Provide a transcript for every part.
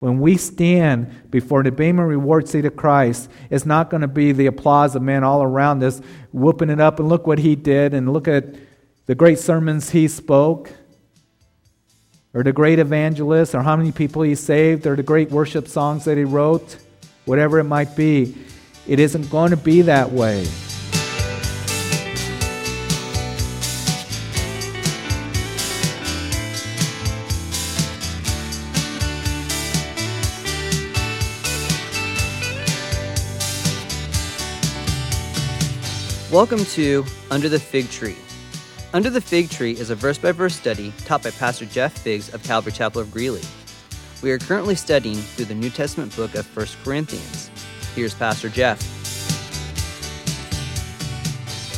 When we stand before the Bema reward seat of Christ, it's not going to be the applause of men all around us whooping it up and look what he did and look at the great sermons he spoke or the great evangelist or how many people he saved or the great worship songs that he wrote, whatever it might be. It isn't going to be that way. Welcome to Under the Fig Tree. Under the Fig Tree is a verse by verse study taught by Pastor Jeff Figs of Calvary Chapel of Greeley. We are currently studying through the New Testament book of 1 Corinthians. Here's Pastor Jeff.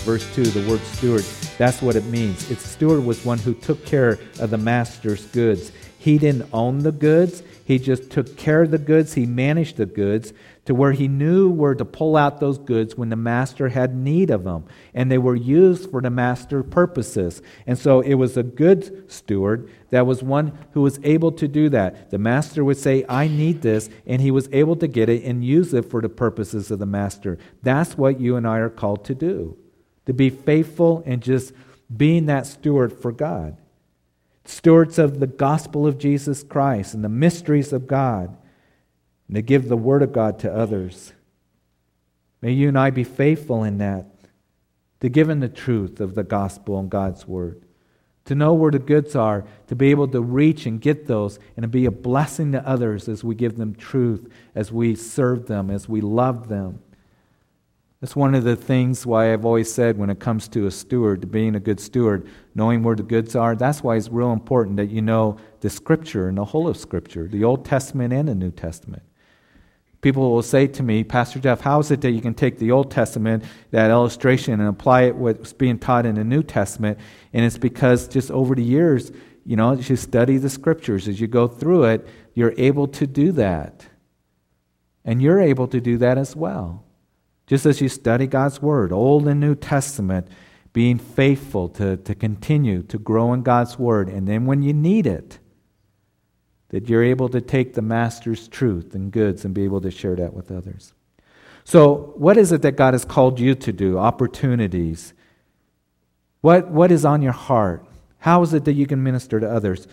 Verse 2, the word steward, that's what it means. Its steward was one who took care of the master's goods. He didn't own the goods, he just took care of the goods, he managed the goods to where he knew where to pull out those goods when the master had need of them. And they were used for the master purposes. And so it was a good steward that was one who was able to do that. The master would say, I need this, and he was able to get it and use it for the purposes of the master. That's what you and I are called to do to be faithful and just being that steward for God stewards of the gospel of Jesus Christ and the mysteries of God, and to give the word of God to others. May you and I be faithful in that, to give in the truth of the gospel and God's word, to know where the goods are, to be able to reach and get those, and to be a blessing to others as we give them truth, as we serve them, as we love them. That's one of the things why I've always said when it comes to a steward, to being a good steward, knowing where the goods are, that's why it's real important that you know the Scripture and the whole of Scripture, the Old Testament and the New Testament. People will say to me, Pastor Jeff, how is it that you can take the Old Testament, that illustration, and apply it what's being taught in the New Testament? And it's because just over the years, you know, as you study the Scriptures, as you go through it, you're able to do that. And you're able to do that as well. Just as you study God's Word, Old and New Testament, being faithful to, to continue to grow in God's Word. And then when you need it, that you're able to take the Master's truth and goods and be able to share that with others. So, what is it that God has called you to do? Opportunities. What, what is on your heart? How is it that you can minister to others?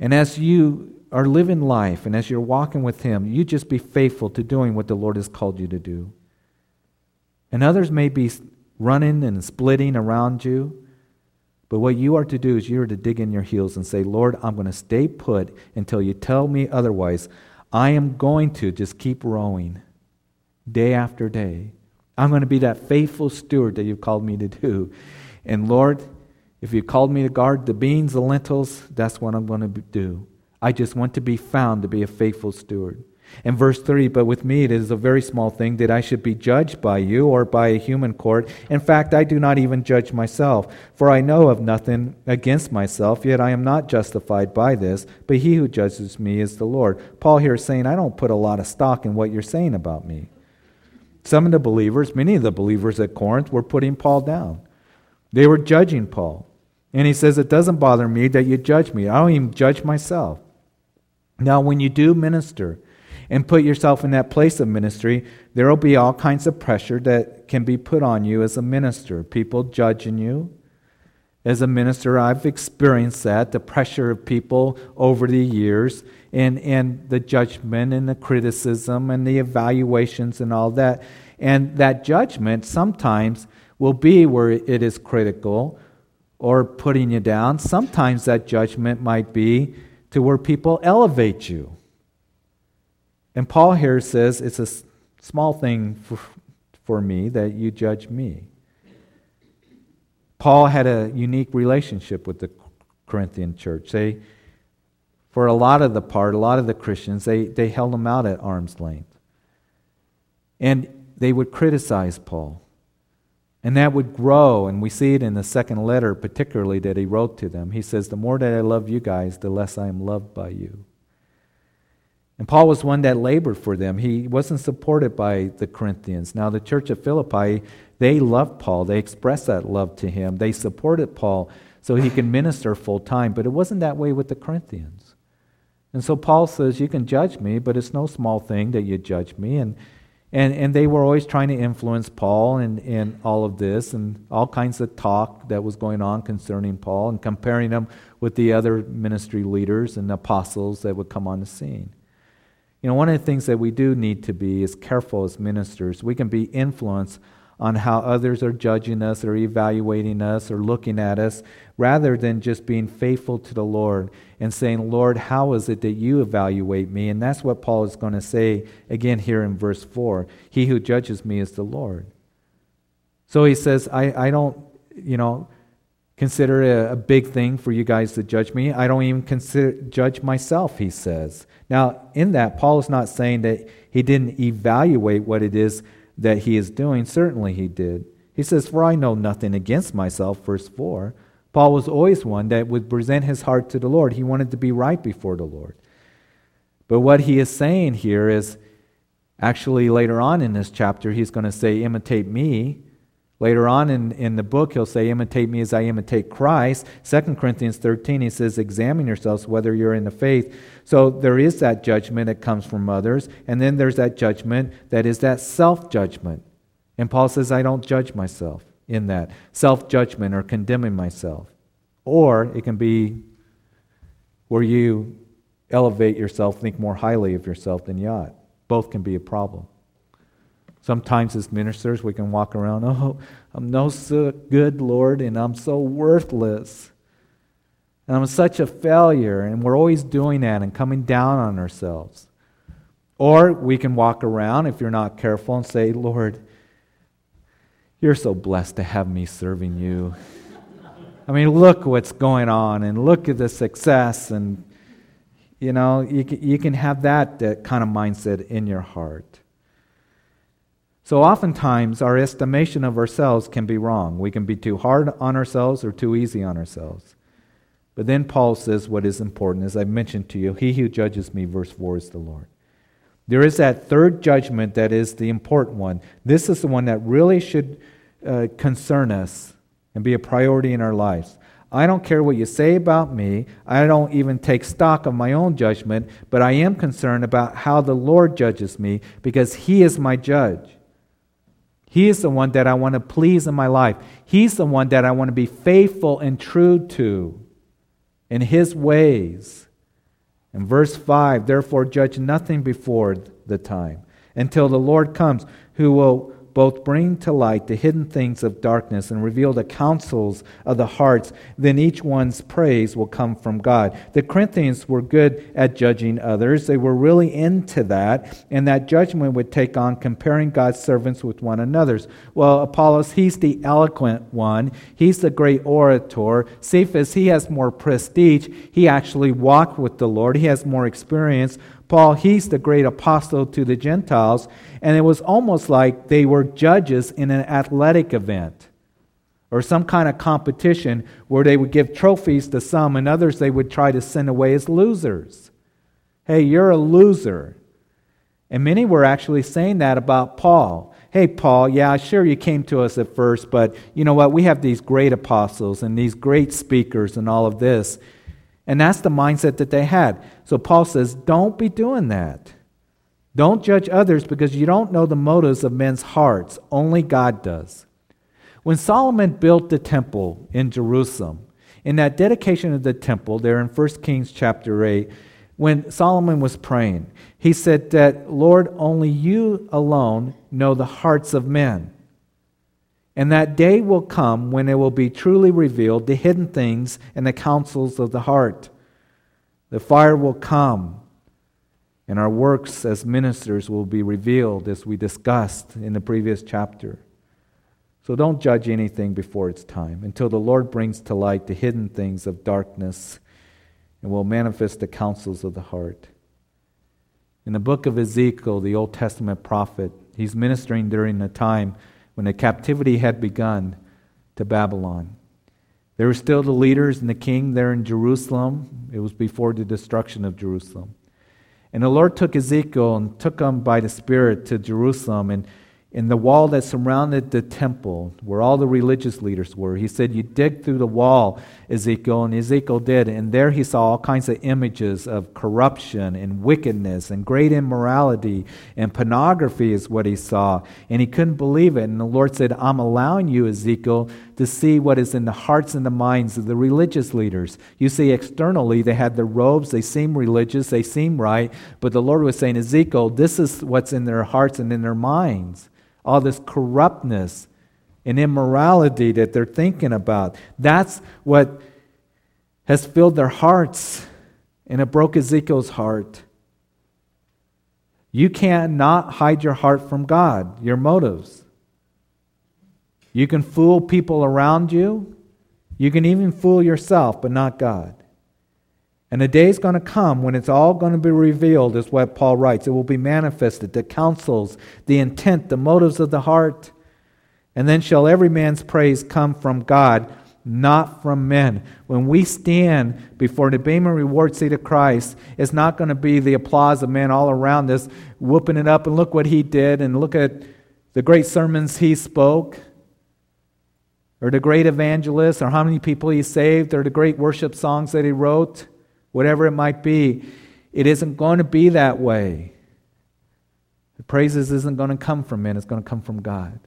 And as you are living life and as you're walking with Him, you just be faithful to doing what the Lord has called you to do. And others may be running and splitting around you. But what you are to do is you are to dig in your heels and say, Lord, I'm going to stay put until you tell me otherwise. I am going to just keep rowing day after day. I'm going to be that faithful steward that you've called me to do. And Lord, if you called me to guard the beans, the lentils, that's what I'm going to do. I just want to be found to be a faithful steward. In verse 3, but with me it is a very small thing that I should be judged by you or by a human court. In fact, I do not even judge myself, for I know of nothing against myself, yet I am not justified by this, but he who judges me is the Lord. Paul here is saying, I don't put a lot of stock in what you're saying about me. Some of the believers, many of the believers at Corinth, were putting Paul down. They were judging Paul. And he says, It doesn't bother me that you judge me. I don't even judge myself. Now, when you do minister, and put yourself in that place of ministry, there will be all kinds of pressure that can be put on you as a minister. People judging you. As a minister, I've experienced that the pressure of people over the years, and, and the judgment and the criticism and the evaluations and all that. And that judgment sometimes will be where it is critical or putting you down. Sometimes that judgment might be to where people elevate you. And Paul here says it's a small thing for, for me that you judge me. Paul had a unique relationship with the Corinthian church. They, for a lot of the part, a lot of the Christians, they, they held him out at arm's length. And they would criticize Paul. And that would grow, and we see it in the second letter, particularly that he wrote to them. He says, The more that I love you guys, the less I am loved by you. And Paul was one that labored for them. He wasn't supported by the Corinthians. Now, the church of Philippi, they loved Paul. They expressed that love to him. They supported Paul so he could minister full time. But it wasn't that way with the Corinthians. And so Paul says, You can judge me, but it's no small thing that you judge me. And, and, and they were always trying to influence Paul and, and all of this, and all kinds of talk that was going on concerning Paul, and comparing him with the other ministry leaders and apostles that would come on the scene. You know, one of the things that we do need to be is careful as ministers. We can be influenced on how others are judging us or evaluating us or looking at us, rather than just being faithful to the Lord and saying, Lord, how is it that you evaluate me? And that's what Paul is going to say again here in verse 4 He who judges me is the Lord. So he says, I, I don't, you know, consider it a, big thing for you guys to judge me. I don't even consider judge myself, he says. Now, in that, Paul is not saying that he didn't evaluate what it is that he is doing. Certainly he did. He says, For I know nothing against myself, verse 4. Paul was always one that would present his heart to the Lord. He wanted to be right before the Lord. But what he is saying here is actually later on in this chapter, he's going to say, Imitate me. Later on in, in the book, he'll say, Imitate me as I imitate Christ. 2 Corinthians 13, he says, Examine yourselves whether you're in the faith. So there is that judgment that comes from others, and then there's that judgment that is that self judgment. And Paul says, I don't judge myself in that self judgment or condemning myself. Or it can be where you elevate yourself, think more highly of yourself than you ought. Both can be a problem. Sometimes, as ministers, we can walk around, oh, I'm no so good, Lord, and I'm so worthless. And I'm such a failure. And we're always doing that and coming down on ourselves. Or we can walk around, if you're not careful, and say, Lord, you're so blessed to have me serving you. I mean, look what's going on, and look at the success, and you know, you can, you can have that, that kind of mindset in your heart. So, oftentimes, our estimation of ourselves can be wrong. We can be too hard on ourselves or too easy on ourselves. But then Paul says what is important, as I mentioned to you He who judges me, verse 4, is the Lord. There is that third judgment that is the important one. This is the one that really should uh, concern us and be a priority in our lives. I don't care what you say about me. I don't even take stock of my own judgment, but I am concerned about how the Lord judges me because He is my judge. He is the one that I want to please in my life. He's the one that I want to be faithful and true to in his ways. In verse 5, therefore judge nothing before the time until the Lord comes, who will both bring to light the hidden things of darkness and reveal the counsels of the hearts, then each one's praise will come from God. The Corinthians were good at judging others. They were really into that, and that judgment would take on comparing God's servants with one another's. Well, Apollos, he's the eloquent one, he's the great orator. Cephas, he has more prestige. He actually walked with the Lord, he has more experience. Paul, he's the great apostle to the Gentiles, and it was almost like they were judges in an athletic event or some kind of competition where they would give trophies to some and others they would try to send away as losers. Hey, you're a loser. And many were actually saying that about Paul. Hey, Paul, yeah, sure you came to us at first, but you know what? We have these great apostles and these great speakers and all of this. And that's the mindset that they had. So Paul says, don't be doing that. Don't judge others because you don't know the motives of men's hearts. Only God does. When Solomon built the temple in Jerusalem, in that dedication of the temple, there in 1 Kings chapter 8, when Solomon was praying, he said that, Lord, only you alone know the hearts of men. And that day will come when it will be truly revealed the hidden things and the counsels of the heart. The fire will come, and our works as ministers will be revealed, as we discussed in the previous chapter. So don't judge anything before its time until the Lord brings to light the hidden things of darkness and will manifest the counsels of the heart. In the book of Ezekiel, the Old Testament prophet, he's ministering during the time when the captivity had begun to Babylon. There were still the leaders and the king there in Jerusalem. It was before the destruction of Jerusalem. And the Lord took Ezekiel and took him by the Spirit to Jerusalem. And in the wall that surrounded the temple, where all the religious leaders were. He said, You dig through the wall, Ezekiel, and Ezekiel did. And there he saw all kinds of images of corruption and wickedness and great immorality and pornography, is what he saw. And he couldn't believe it. And the Lord said, I'm allowing you, Ezekiel, to see what is in the hearts and the minds of the religious leaders. You see, externally, they had the robes, they seem religious, they seem right. But the Lord was saying, Ezekiel, this is what's in their hearts and in their minds all this corruptness and immorality that they're thinking about. That's what has filled their hearts, and it broke Ezekiel's heart. You cannot hide your heart from God, your motives. You can fool people around you. You can even fool yourself, but not God. And a day is going to come when it's all going to be revealed, is what Paul writes. It will be manifested, the counsels, the intent, the motives of the heart. And then shall every man's praise come from God, not from men. When we stand before the Bema reward seat of Christ, it's not going to be the applause of men all around us whooping it up and look what he did and look at the great sermons he spoke or the great evangelist or how many people he saved or the great worship songs that he wrote whatever it might be, it isn't going to be that way. The praises isn't going to come from men, it's going to come from God.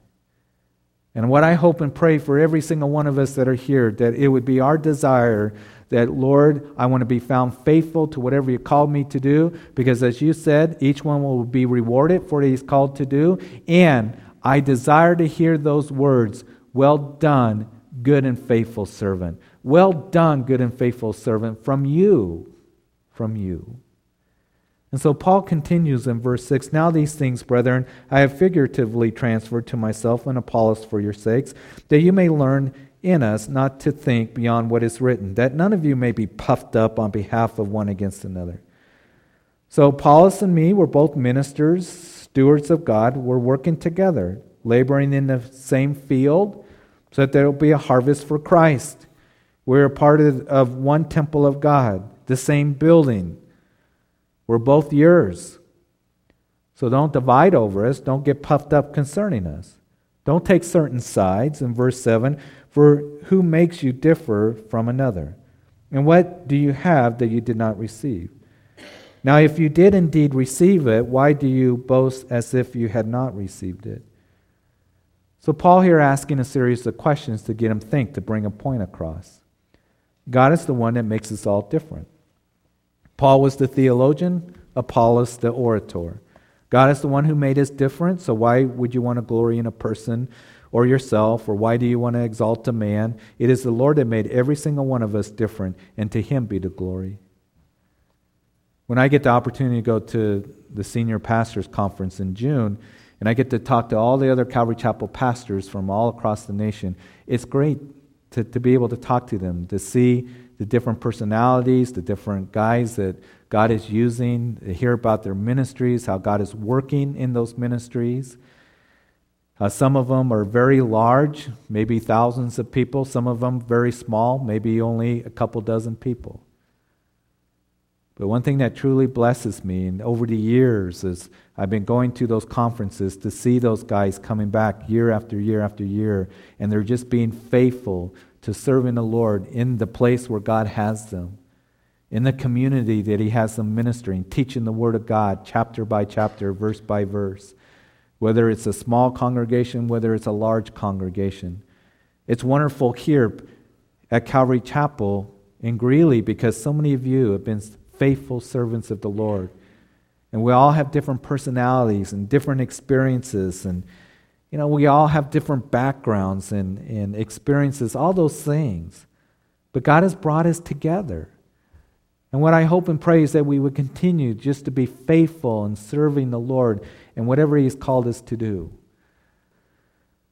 And what I hope and pray for every single one of us that are here, that it would be our desire that, Lord, I want to be found faithful to whatever you called me to do, because as you said, each one will be rewarded for what he's called to do. And I desire to hear those words, well done, good and faithful servant. Well done, good and faithful servant, from you, from you. And so Paul continues in verse 6 Now these things, brethren, I have figuratively transferred to myself and Apollos for your sakes, that you may learn in us not to think beyond what is written, that none of you may be puffed up on behalf of one against another. So Apollos and me were both ministers, stewards of God. We're working together, laboring in the same field, so that there will be a harvest for Christ. We're a part of, one temple of God, the same building. We're both yours. So don't divide over us. Don't get puffed up concerning us. Don't take certain sides. In verse 7, for who makes you differ from another? And what do you have that you did not receive? Now, if you did indeed receive it, why do you boast as if you had not received it? So, Paul here asking a series of questions to get him think, to bring a point across. God is the one that makes us all different. Paul was the theologian, Apollos the orator. God is the one who made us different, so why would you want to glory in a person or yourself, or why do you want to exalt a man? It is the Lord that made every single one of us different, and to him be the glory. When I get the opportunity to go to the senior pastors conference in June, and I get to talk to all the other Calvary Chapel pastors from all across the nation, it's great to, to be able to talk to them, to see the different personalities, the different guys that God is using, to hear about their ministries, how God is working in those ministries. Uh, some of them are very large, maybe thousands of people. Some of them very small, maybe only a couple dozen people. But one thing that truly blesses me, and over the years, is I've been going to those conferences to see those guys coming back year after year after year, and they're just being faithful to serving the Lord in the place where God has them, in the community that He has them ministering, teaching the Word of God chapter by chapter, verse by verse, whether it's a small congregation, whether it's a large congregation. It's wonderful here at Calvary Chapel in Greeley because so many of you have been faithful servants of the Lord. And we all have different personalities and different experiences. And, you know, we all have different backgrounds and, and experiences, all those things. But God has brought us together. And what I hope and pray is that we would continue just to be faithful in serving the Lord and whatever He's called us to do.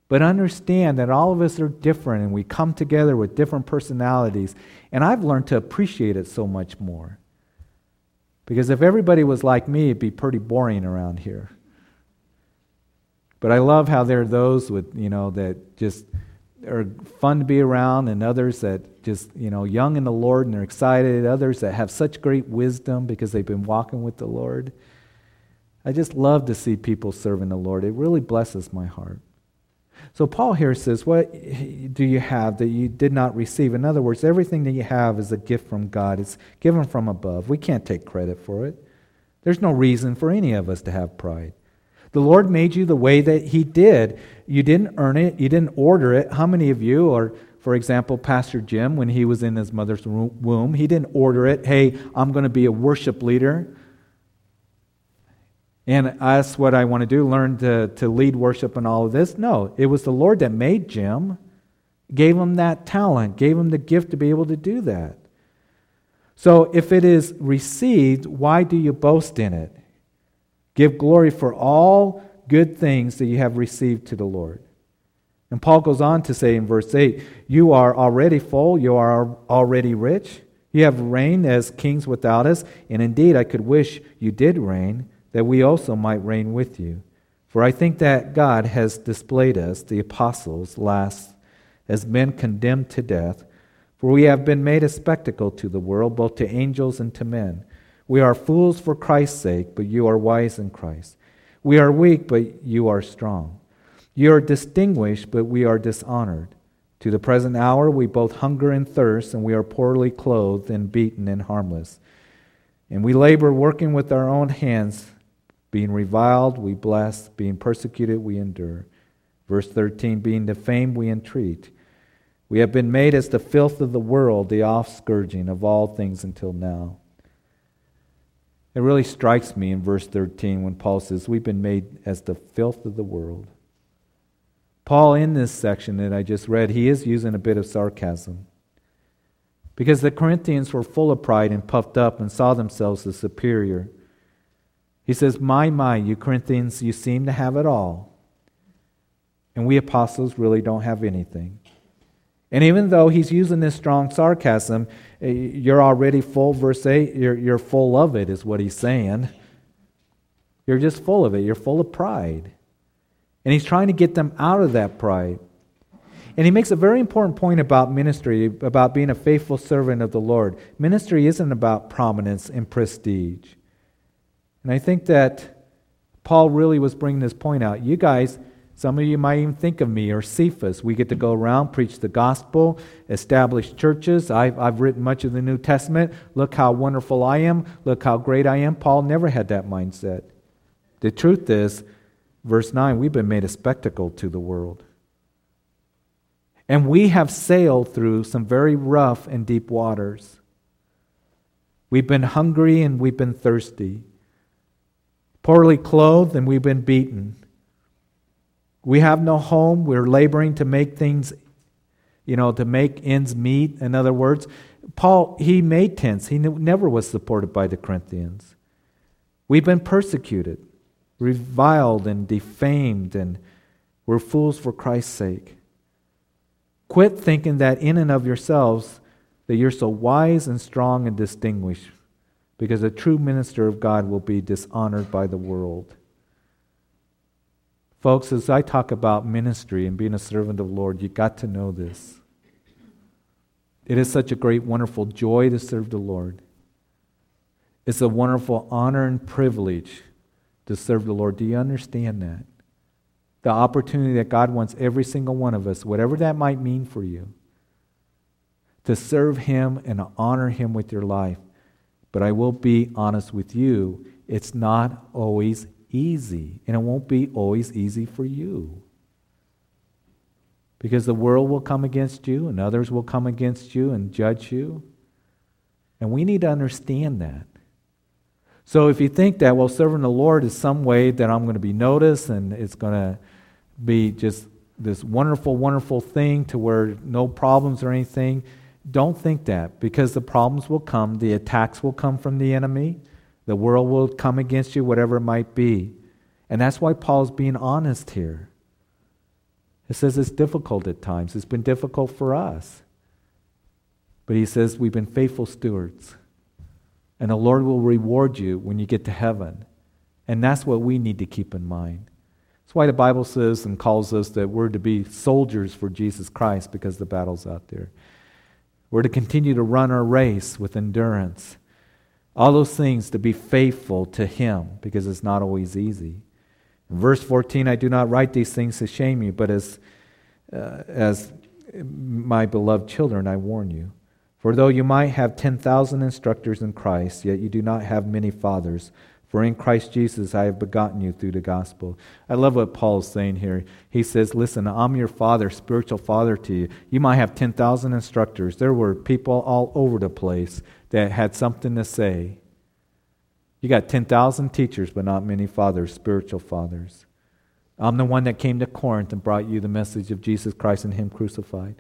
But understand that all of us are different and we come together with different personalities. And I've learned to appreciate it so much more. Because if everybody was like me, it'd be pretty boring around here. But I love how there are those with, you know, that just are fun to be around and others that just, you know, young in the Lord and they're excited, others that have such great wisdom because they've been walking with the Lord. I just love to see people serving the Lord. It really blesses my heart. So Paul here says, What do you have that you did not receive? In other words, everything that you have is a gift from God, it's given from above. We can't take credit for it. There's no reason for any of us to have pride. The Lord made you the way that He did. You didn't earn it, you didn't order it. How many of you are, for example, Pastor Jim, when he was in his mother's womb, he didn't order it. Hey, I'm going to be a worship leader. And that's what I want to do, learn to, to lead worship and all of this. No, it was the Lord that made Jim, gave him that talent, gave him the gift to be able to do that. So if it is received, why do you boast in it? Give glory for all good things that you have received to the Lord. And Paul goes on to say in verse 8, You are already full, you are already rich. You have reigned as kings without us, and indeed I could wish you did reign, that we also might reign with you. For I think that God has displayed us, the apostles, last as men condemned to death, for we have been made a spectacle to the world, both to angels and to men. We are fools for Christ's sake, but you are wise in Christ. We are weak, but you are strong. You are distinguished, but we are dishonored. To the present hour, we both hunger and thirst, and we are poorly clothed and beaten and harmless. And we labor working with our own hands, being reviled, we bless, being persecuted, we endure. Verse 13, being defamed, we entreat. We have been made as the filth of the world, the offscourging of all things until now. It really strikes me in verse 13 when Paul says, We've been made as the filth of the world. Paul, in this section that I just read, he is using a bit of sarcasm. Because the Corinthians were full of pride and puffed up and saw themselves as superior. He says, My, my, you Corinthians, you seem to have it all. And we apostles really don't have anything. And even though he's using this strong sarcasm, eh, you're already full, verse 8, you're, you're full of it, is what he's saying. You're just full of it. You're full of pride. And he's trying to get them out of that pride. And he makes a very important point about ministry, about being a faithful servant of the Lord. Ministry isn't about prominence and prestige. And I think that Paul really was bringing this point out. You guys, some of you might even think of me or Cephas. We get to go around, preach the gospel, establish churches. I've, I've written much of the New Testament. Look how wonderful I am. Look how great I am. Paul never had that mindset. The truth is, verse 9, we've been made a spectacle to the world. And we have sailed through some very rough and deep waters. We've been hungry and we've been thirsty, poorly clothed and we've been beaten we have no home. We're laboring to make things, you know, to make ends meet. In other words, Paul, he made tents. He never was supported by the Corinthians. We've been persecuted, reviled, and defamed, and we're fools for Christ's sake. Quit thinking that in and of yourselves that you're so wise and strong and distinguished, because a true minister of God will be dishonored by the world. Folks, as I talk about ministry and being a servant of the Lord, you got to know this. It is such a great, wonderful joy to serve the Lord. It's a wonderful honor and privilege to serve the Lord. Do you understand that? The opportunity that God wants every single one of us, whatever that might mean for you, to serve Him and honor Him with your life. But I will be honest with you, it's not always easy, and it won't be always easy for you. Because the world will come against you, and others will come against you and judge you. And we need to understand that. So if you think that, well, serving the Lord is some way that I'm going to be noticed and it's going to be just this wonderful, wonderful thing to where no problems or anything, don't think that because the problems will come, the attacks will come from the enemy, the world will come against you, whatever it might be. And that's why Paul's being honest here. He says it's difficult at times. It's been difficult for us. But he says we've been faithful stewards. And the Lord will reward you when you get to heaven. And that's what we need to keep in mind. That's why the Bible says and calls us that we're to be soldiers for Jesus Christ because the battle's out there. We're to continue to run our race with endurance. All those things to be faithful to Him because it's not always easy. In verse 14, I do not write these things to shame you, but as, uh, as my beloved children, I warn you. For though you might have 10,000 instructors in Christ, yet you do not have many fathers. For in Christ Jesus I have begotten you through the gospel. I love what Paul is saying here. He says, Listen, I'm your father, spiritual father to you. You might have 10,000 instructors. There were people all over the place that had something to say. You got 10,000 teachers, but not many fathers, spiritual fathers. I'm the one that came to Corinth and brought you the message of Jesus Christ and Him crucified.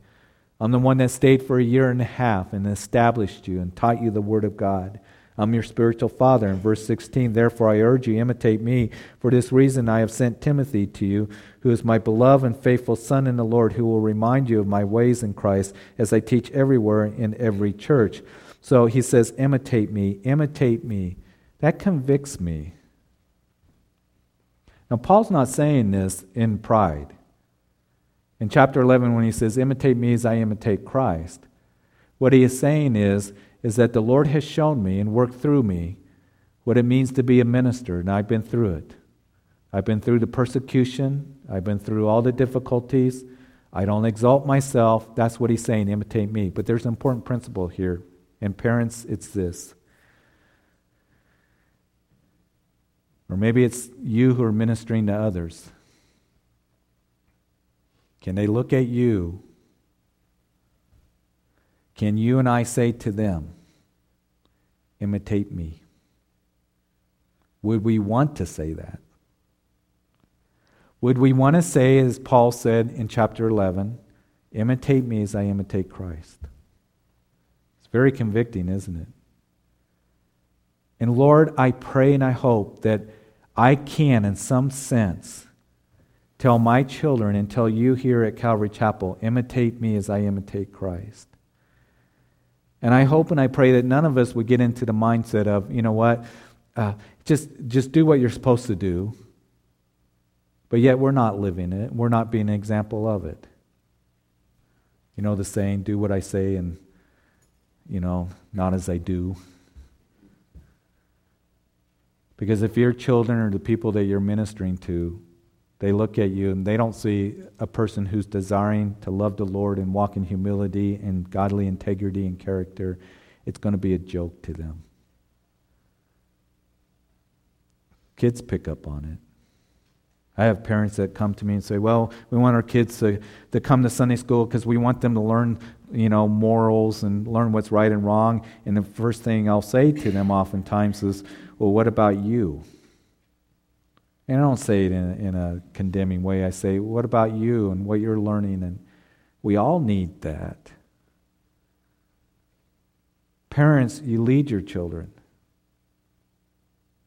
I'm the one that stayed for a year and a half and established you and taught you the Word of God. I'm your spiritual father. In verse 16, therefore I urge you, imitate me. For this reason I have sent Timothy to you, who is my beloved and faithful son in the Lord, who will remind you of my ways in Christ as I teach everywhere in every church. So he says, imitate me, imitate me. That convicts me. Now, Paul's not saying this in pride. In chapter 11, when he says, imitate me as I imitate Christ, what he is saying is, is that the Lord has shown me and worked through me what it means to be a minister, and I've been through it. I've been through the persecution, I've been through all the difficulties. I don't exalt myself. That's what he's saying, imitate me. But there's an important principle here. And parents, it's this. Or maybe it's you who are ministering to others. Can they look at you can you and I say to them, imitate me? Would we want to say that? Would we want to say, as Paul said in chapter 11, imitate me as I imitate Christ? It's very convicting, isn't it? And Lord, I pray and I hope that I can, in some sense, tell my children and tell you here at Calvary Chapel, imitate me as I imitate Christ. And I hope and I pray that none of us would get into the mindset of, you know what, uh, just, just do what you're supposed to do, but yet we're not living it. We're not being an example of it. You know the saying, do what I say and, you know, not as I do. Because if your children or the people that you're ministering to they look at you and they don't see a person who's desiring to love the Lord and walk in humility and godly integrity and character. It's going to be a joke to them. Kids pick up on it. I have parents that come to me and say, Well, we want our kids to, to come to Sunday school because we want them to learn, you know, morals and learn what's right and wrong. And the first thing I'll say to them oftentimes is, Well, what about you? And I don't say it in, in a condemning way. I say, what about you and what you're learning? And we all need that. Parents, you lead your children.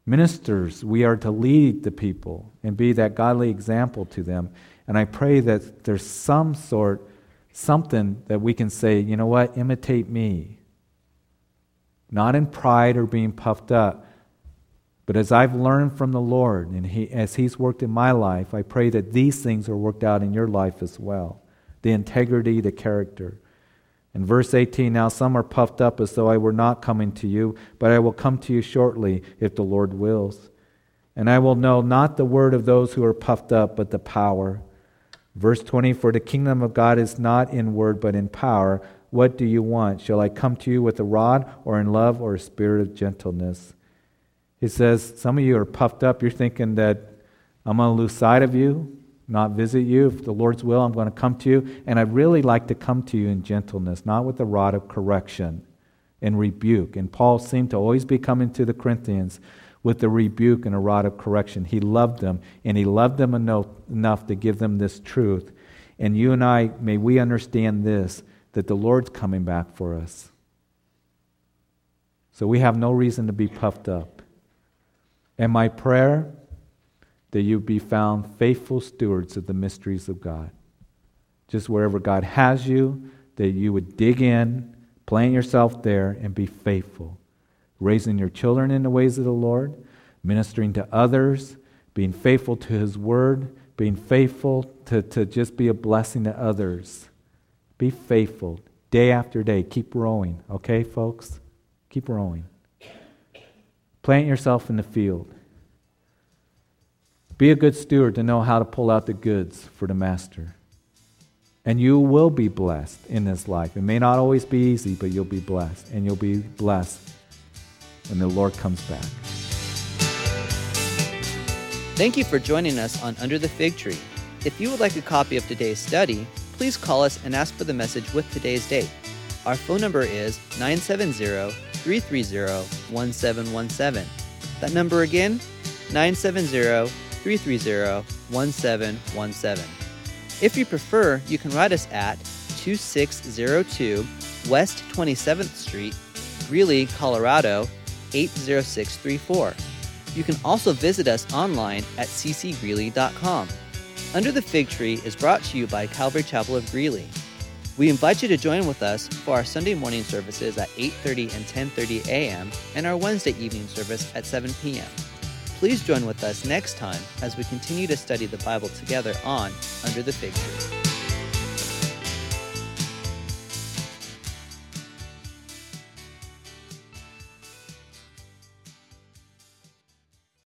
Ministers, we are to lead the people and be that godly example to them. And I pray that there's some sort, something that we can say, you know what, imitate me. Not in pride or being puffed up, but as I've learned from the Lord and he, as He's worked in my life, I pray that these things are worked out in your life as well the integrity, the character. In verse 18, now some are puffed up as though I were not coming to you, but I will come to you shortly if the Lord wills. And I will know not the word of those who are puffed up, but the power. Verse 20, for the kingdom of God is not in word, but in power. What do you want? Shall I come to you with a rod, or in love, or a spirit of gentleness? He says, Some of you are puffed up. You're thinking that I'm going to lose sight of you, not visit you. If the Lord's will, I'm going to come to you. And I'd really like to come to you in gentleness, not with a rod of correction and rebuke. And Paul seemed to always be coming to the Corinthians with the rebuke and a rod of correction. He loved them, and he loved them enough to give them this truth. And you and I, may we understand this that the Lord's coming back for us. So we have no reason to be puffed up. And my prayer that you be found faithful stewards of the mysteries of God. Just wherever God has you, that you would dig in, plant yourself there, and be faithful. Raising your children in the ways of the Lord, ministering to others, being faithful to His Word, being faithful to, to just be a blessing to others. Be faithful day after day. Keep rowing, okay, folks? Keep rowing. Plant yourself in the field. Be a good steward to know how to pull out the goods for the master. And you will be blessed in this life. It may not always be easy, but you'll be blessed. And you'll be blessed when the Lord comes back. Thank you for joining us on Under the Fig Tree. If you would like a copy of today's study, please call us and ask for the message with today's date. Our phone number is 970 330 1717. That number again, 970 330 1717. If you prefer, you can write us at 2602 West 27th Street, Greeley, Colorado 80634. You can also visit us online at ccgreeley.com. Under the Fig Tree is brought to you by Calvary Chapel of Greeley. We invite you to join with us for our Sunday morning services at 8:30 and 10:30 a.m. and our Wednesday evening service at 7 p.m. Please join with us next time as we continue to study the Bible together on Under the Fig Tree.